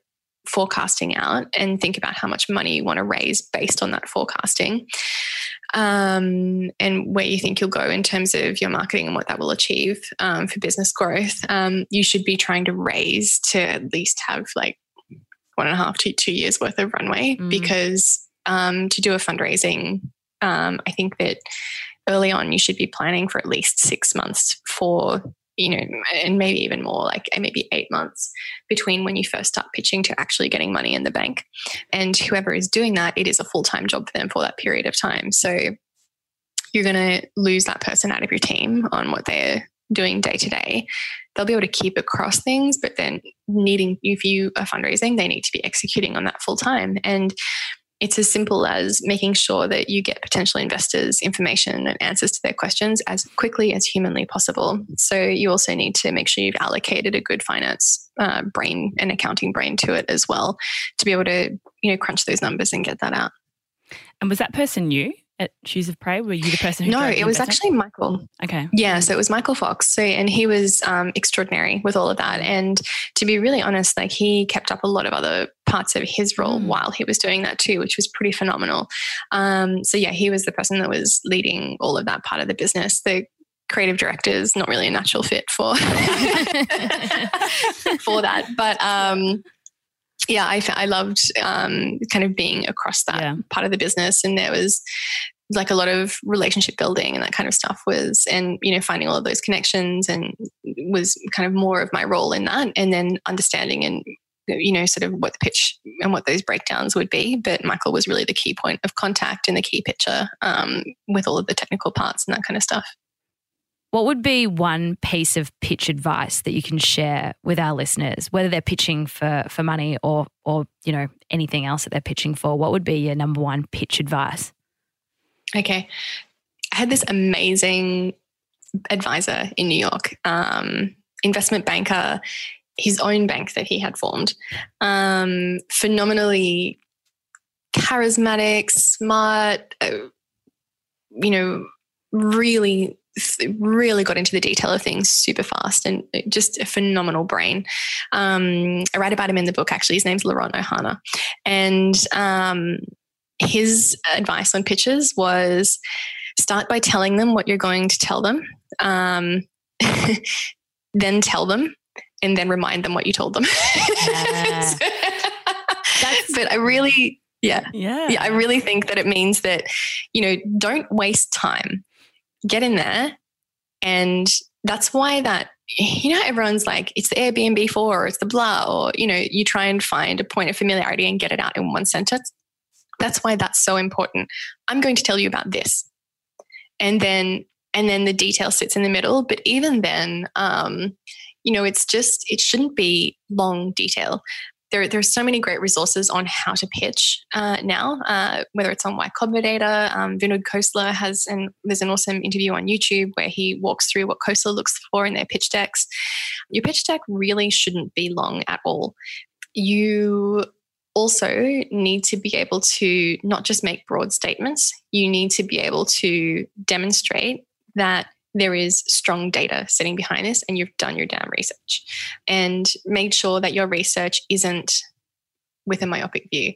forecasting out and think about how much money you want to raise based on that forecasting um, and where you think you'll go in terms of your marketing and what that will achieve um, for business growth, um, you should be trying to raise to at least have like one and a half to two years worth of runway mm. because um, to do a fundraising, um, I think that early on, you should be planning for at least six months for, you know, and maybe even more, like eh, maybe eight months between when you first start pitching to actually getting money in the bank. And whoever is doing that, it is a full time job for them for that period of time. So you're going to lose that person out of your team on what they're doing day to day. They'll be able to keep across things, but then needing, if you are fundraising, they need to be executing on that full time. And it's as simple as making sure that you get potential investors information and answers to their questions as quickly as humanly possible. So you also need to make sure you've allocated a good finance uh, brain and accounting brain to it as well to be able to you know crunch those numbers and get that out. And was that person new? At Shoes of Prey? Were you the person who? No, it was actually Michael. Okay. Yeah, so it was Michael Fox. So, and he was um, extraordinary with all of that. And to be really honest, like he kept up a lot of other parts of his role mm. while he was doing that too, which was pretty phenomenal. Um, so yeah, he was the person that was leading all of that part of the business. The creative director is not really a natural fit for for that, but. Um, yeah, I, I loved um, kind of being across that yeah. part of the business. And there was like a lot of relationship building and that kind of stuff was, and, you know, finding all of those connections and was kind of more of my role in that. And then understanding and you know, sort of what the pitch and what those breakdowns would be. But Michael was really the key point of contact and the key pitcher um, with all of the technical parts and that kind of stuff. What would be one piece of pitch advice that you can share with our listeners, whether they're pitching for for money or or you know anything else that they're pitching for? What would be your number one pitch advice? Okay, I had this amazing advisor in New York, um, investment banker, his own bank that he had formed, um, phenomenally charismatic, smart, uh, you know, really really got into the detail of things super fast and just a phenomenal brain. Um, I write about him in the book, actually. His name's Laurent Ohana. And um, his advice on pitches was start by telling them what you're going to tell them, um, then tell them, and then remind them what you told them. Yeah. but I really, yeah, yeah, yeah, I really think that it means that you know don't waste time get in there. And that's why that, you know, everyone's like, it's the Airbnb for, or it's the blah, or, you know, you try and find a point of familiarity and get it out in one sentence. That's why that's so important. I'm going to tell you about this. And then, and then the detail sits in the middle. But even then, um, you know, it's just, it shouldn't be long detail there, there's so many great resources on how to pitch uh, now, uh, whether it's on Y Combinator. Um, Vinod Khosla has, and there's an awesome interview on YouTube where he walks through what Khosla looks for in their pitch decks. Your pitch deck really shouldn't be long at all. You also need to be able to not just make broad statements, you need to be able to demonstrate that there is strong data sitting behind this and you've done your damn research and made sure that your research isn't with a myopic view.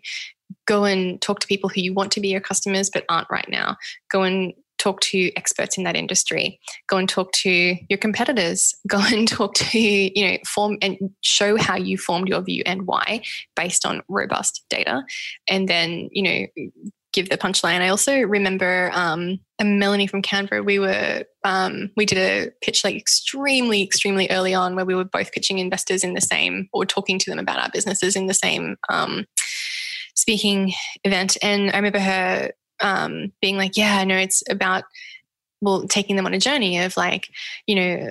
Go and talk to people who you want to be your customers but aren't right now. Go and talk to experts in that industry. Go and talk to your competitors. Go and talk to, you know, form and show how you formed your view and why based on robust data. And then, you know, give the punchline. I also remember um, Melanie from Canva. We were um, we did a pitch like extremely extremely early on where we were both pitching investors in the same or talking to them about our businesses in the same um, speaking event. And I remember her um, being like, "Yeah, I know it's about." Well, taking them on a journey of like, you know,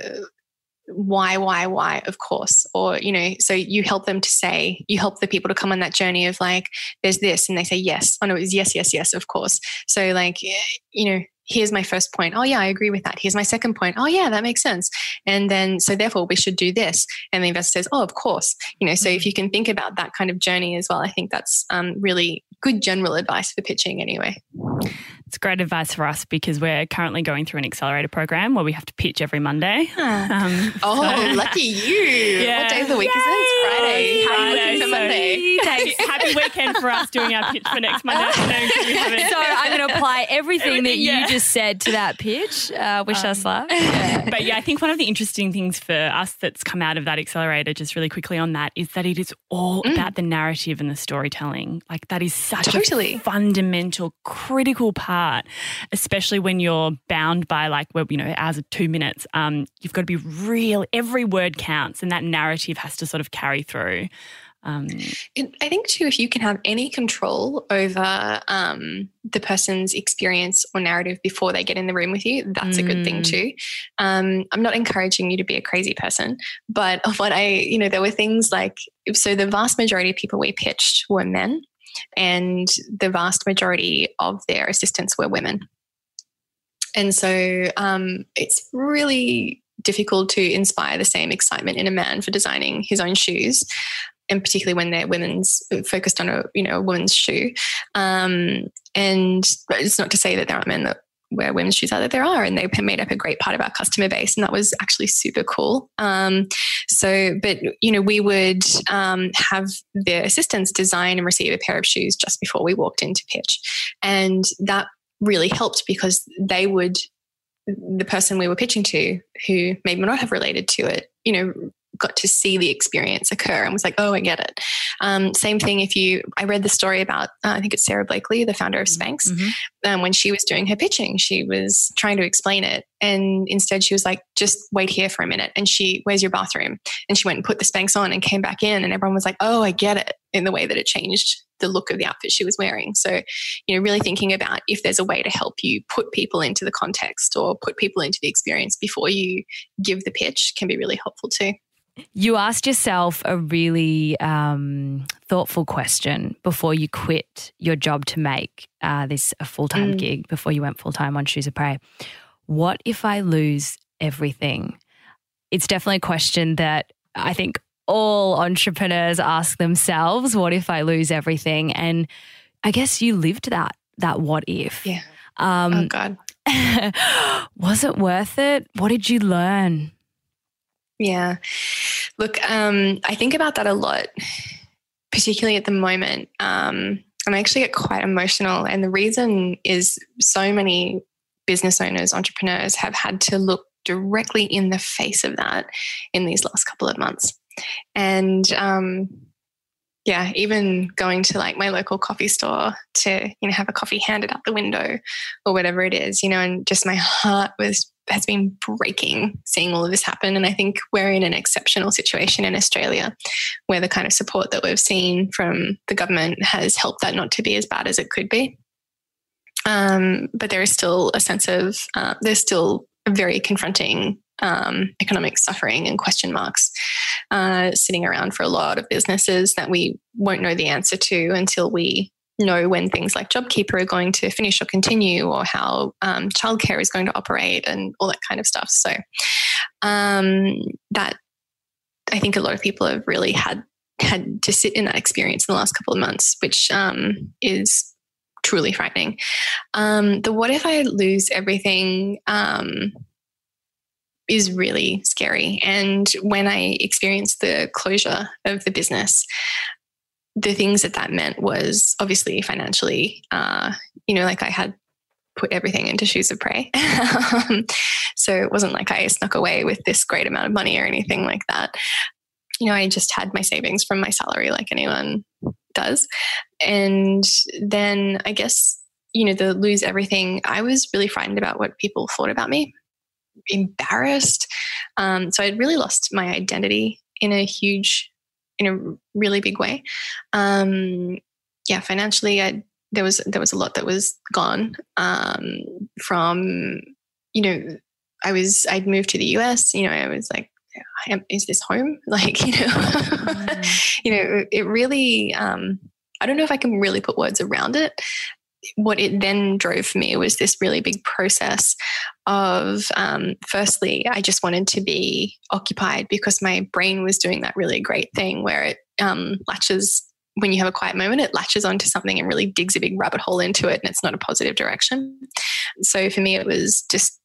why, why, why, of course. Or, you know, so you help them to say, you help the people to come on that journey of like, there's this, and they say yes. Oh no, it's yes, yes, yes, of course. So like, you know, here's my first point. Oh, yeah, I agree with that. Here's my second point. Oh, yeah, that makes sense. And then, so therefore, we should do this. And the investor says, oh, of course. You know, so if mm-hmm. you can think about that kind of journey as well, I think that's um, really good general advice for pitching anyway. It's great advice for us because we're currently going through an accelerator program where we have to pitch every Monday. Um, oh, so. lucky you! Yeah. What day of the week Yay! is it? It's Friday. How are you looking for Monday? Happy weekend for us doing our pitch for next Monday afternoon. So I'm going to apply everything, everything that you yeah. just said to that pitch. Uh, wish um, us luck. Yeah. But yeah, I think one of the interesting things for us that's come out of that accelerator, just really quickly on that, is that it is all mm. about the narrative and the storytelling. Like that is such totally. a fundamental, critical part especially when you're bound by like, well, you know, hours of two minutes. Um, you've got to be real. Every word counts, and that narrative has to sort of carry through. Um, I think too, if you can have any control over um, the person's experience or narrative before they get in the room with you, that's mm. a good thing mm. too. Um, I'm not encouraging you to be a crazy person, but what I, you know, there were things like, so the vast majority of people we pitched were men and the vast majority of their assistants were women. And so um, it's really difficult to inspire the same excitement in a man for designing his own shoes and particularly when they're women's focused on a you know a woman's shoe um, and it's not to say that there aren't men that wear women's shoes are that there are and they made up a great part of our customer base and that was actually super cool. Um, so but you know we would um, have the assistants design and receive a pair of shoes just before we walked into pitch. And that really helped because they would the person we were pitching to who maybe not have related to it you know got to see the experience occur and was like, oh, I get it. Um, same thing if you, I read the story about, uh, I think it's Sara Blakely, the founder of mm-hmm. Spanx. Mm-hmm. Um, when she was doing her pitching, she was trying to explain it. And instead, she was like, just wait here for a minute. And she, where's your bathroom? And she went and put the Spanx on and came back in. And everyone was like, oh, I get it in the way that it changed the look of the outfit she was wearing. So, you know, really thinking about if there's a way to help you put people into the context or put people into the experience before you give the pitch can be really helpful too. You asked yourself a really um, thoughtful question before you quit your job to make uh, this a full time mm. gig before you went full time on Shoes of Prey. What if I lose everything? It's definitely a question that I think all entrepreneurs ask themselves, what if I lose everything? And I guess you lived that, that what if. Yeah. Um, oh, God. was it worth it? What did you learn? Yeah. Look, um, I think about that a lot, particularly at the moment. Um, and I actually get quite emotional. And the reason is so many business owners, entrepreneurs have had to look directly in the face of that in these last couple of months. And um, yeah, even going to like my local coffee store to, you know, have a coffee handed out the window or whatever it is, you know, and just my heart was has been breaking seeing all of this happen. And I think we're in an exceptional situation in Australia where the kind of support that we've seen from the government has helped that not to be as bad as it could be. Um, but there is still a sense of, uh, there's still very confronting um, economic suffering and question marks uh, sitting around for a lot of businesses that we won't know the answer to until we know when things like JobKeeper are going to finish or continue, or how um, childcare is going to operate, and all that kind of stuff. So um, that I think a lot of people have really had had to sit in that experience in the last couple of months, which um, is truly frightening. Um, the what if I lose everything? Um, is really scary. And when I experienced the closure of the business, the things that that meant was obviously financially, uh, you know, like I had put everything into shoes of prey. Um, so it wasn't like I snuck away with this great amount of money or anything like that. You know, I just had my savings from my salary like anyone does. And then I guess, you know, the lose everything, I was really frightened about what people thought about me embarrassed. Um, so I'd really lost my identity in a huge, in a really big way. Um, yeah, financially, I there was there was a lot that was gone um, from you know I was I'd moved to the US. You know, I was like, is this home? Like, you know, mm. you know, it really. Um, I don't know if I can really put words around it, what it then drove for me was this really big process of um, firstly i just wanted to be occupied because my brain was doing that really great thing where it um, latches when you have a quiet moment it latches onto something and really digs a big rabbit hole into it and it's not a positive direction. So for me it was just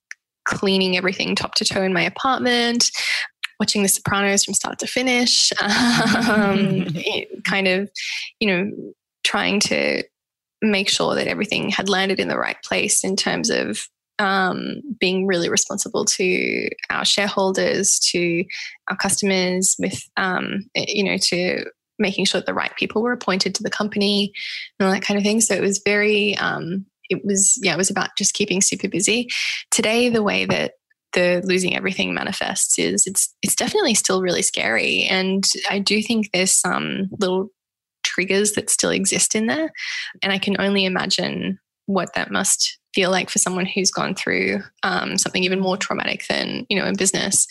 cleaning everything top to toe in my apartment watching the sopranos from start to finish um, kind of you know trying to make sure that everything had landed in the right place in terms of um, being really responsible to our shareholders, to our customers, with um, you know, to making sure that the right people were appointed to the company and all that kind of thing. So it was very, um, it was yeah, it was about just keeping super busy. Today, the way that the losing everything manifests is it's it's definitely still really scary, and I do think there's some little triggers that still exist in there. And I can only imagine what that must feel like for someone who's gone through um, something even more traumatic than, you know, in business.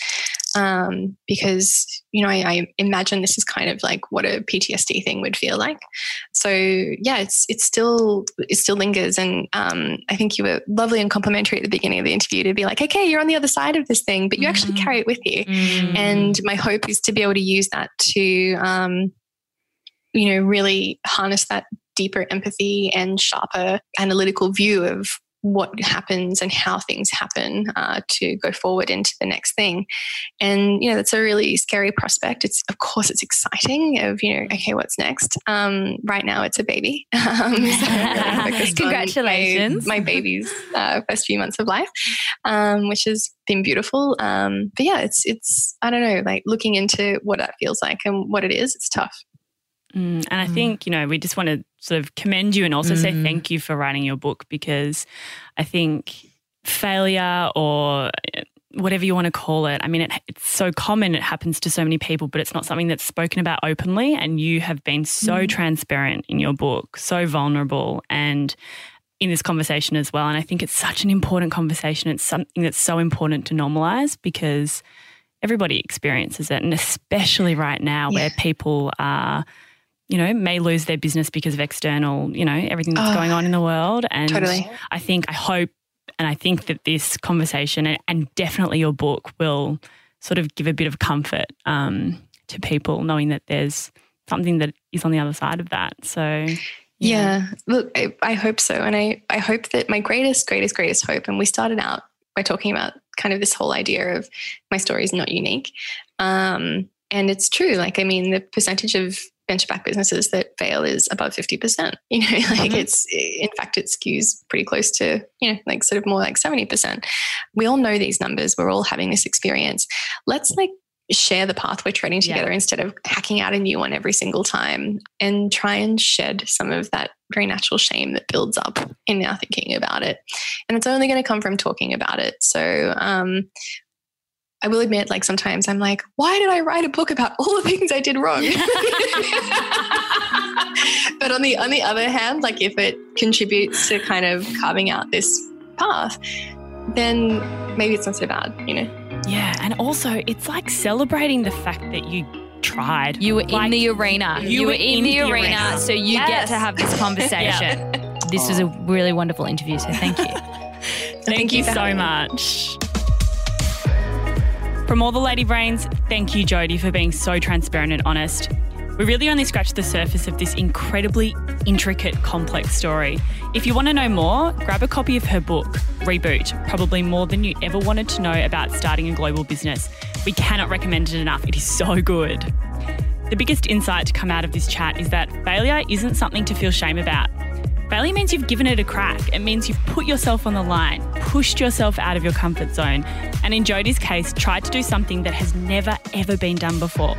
Um, because, you know, I, I, imagine this is kind of like what a PTSD thing would feel like. So yeah, it's, it's still, it still lingers. And um, I think you were lovely and complimentary at the beginning of the interview to be like, okay, you're on the other side of this thing, but you mm-hmm. actually carry it with you. Mm-hmm. And my hope is to be able to use that to, um, you know, really harness that deeper empathy and sharper analytical view of what happens and how things happen uh, to go forward into the next thing. And, you know, that's a really scary prospect. It's, of course, it's exciting of, you know, okay, what's next? Um, right now it's a baby. Um, so Congratulations. My, my baby's uh, first few months of life, um, which has been beautiful. Um, but yeah, it's, it's, I don't know, like looking into what that feels like and what it is, it's tough. Mm, and I mm. think, you know, we just want to sort of commend you and also mm. say thank you for writing your book because I think failure or eh, whatever you want to call it, I mean, it, it's so common, it happens to so many people, but it's not something that's spoken about openly. And you have been so mm. transparent in your book, so vulnerable and in this conversation as well. And I think it's such an important conversation. It's something that's so important to normalize because everybody experiences it. And especially right now yeah. where people are you know, may lose their business because of external, you know, everything that's oh, going on in the world. And totally. I think, I hope, and I think that this conversation and, and definitely your book will sort of give a bit of comfort um, to people knowing that there's something that is on the other side of that. So, yeah, yeah look, I, I hope so. And I, I hope that my greatest, greatest, greatest hope, and we started out by talking about kind of this whole idea of my story is not unique. Um, and it's true. Like, I mean, the percentage of venture backed businesses that fail is above 50%. You know, like mm-hmm. it's, in fact, it skews pretty close to, you know, like sort of more like 70%. We all know these numbers. We're all having this experience. Let's like share the path we're treading together yeah. instead of hacking out a new one every single time and try and shed some of that very natural shame that builds up in our thinking about it. And it's only going to come from talking about it. So, um, I will admit, like sometimes I'm like, why did I write a book about all the things I did wrong? but on the on the other hand, like if it contributes to kind of carving out this path, then maybe it's not so bad, you know? Yeah, and also it's like celebrating the fact that you tried. You were like, in the arena. You, you were in, in the, the arena, arena, so you yes. get to have this conversation. yeah. This was a really wonderful interview, so thank you. thank, thank, you, you so much. From all the lady brains, thank you, Jodie, for being so transparent and honest. We really only scratched the surface of this incredibly intricate, complex story. If you want to know more, grab a copy of her book, Reboot, probably more than you ever wanted to know about starting a global business. We cannot recommend it enough, it is so good. The biggest insight to come out of this chat is that failure isn't something to feel shame about. Failure means you've given it a crack. It means you've put yourself on the line, pushed yourself out of your comfort zone, and in Jodie's case, tried to do something that has never ever been done before.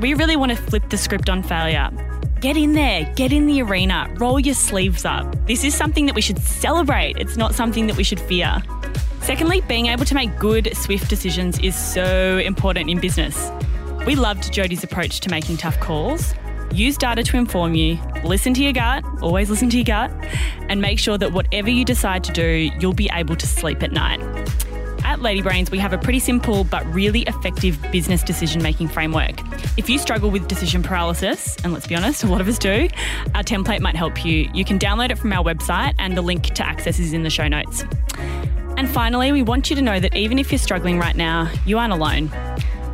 We really want to flip the script on failure. Get in there, get in the arena, roll your sleeves up. This is something that we should celebrate, it's not something that we should fear. Secondly, being able to make good, swift decisions is so important in business. We loved Jodie's approach to making tough calls. Use data to inform you, listen to your gut, always listen to your gut, and make sure that whatever you decide to do, you'll be able to sleep at night. At Lady Brains, we have a pretty simple but really effective business decision making framework. If you struggle with decision paralysis, and let's be honest, a lot of us do, our template might help you. You can download it from our website, and the link to access is in the show notes. And finally, we want you to know that even if you're struggling right now, you aren't alone.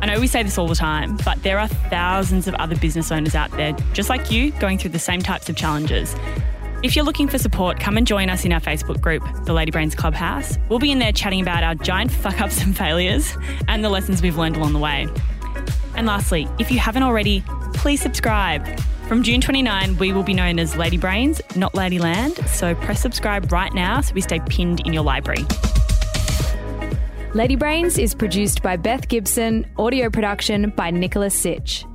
I know we say this all the time, but there are thousands of other business owners out there, just like you, going through the same types of challenges. If you're looking for support, come and join us in our Facebook group, the Lady Brains Clubhouse. We'll be in there chatting about our giant fuck ups and failures and the lessons we've learned along the way. And lastly, if you haven't already, please subscribe. From June 29, we will be known as Lady Brains, not Ladyland, so press subscribe right now so we stay pinned in your library. Lady Brains is produced by Beth Gibson, audio production by Nicholas Sitch.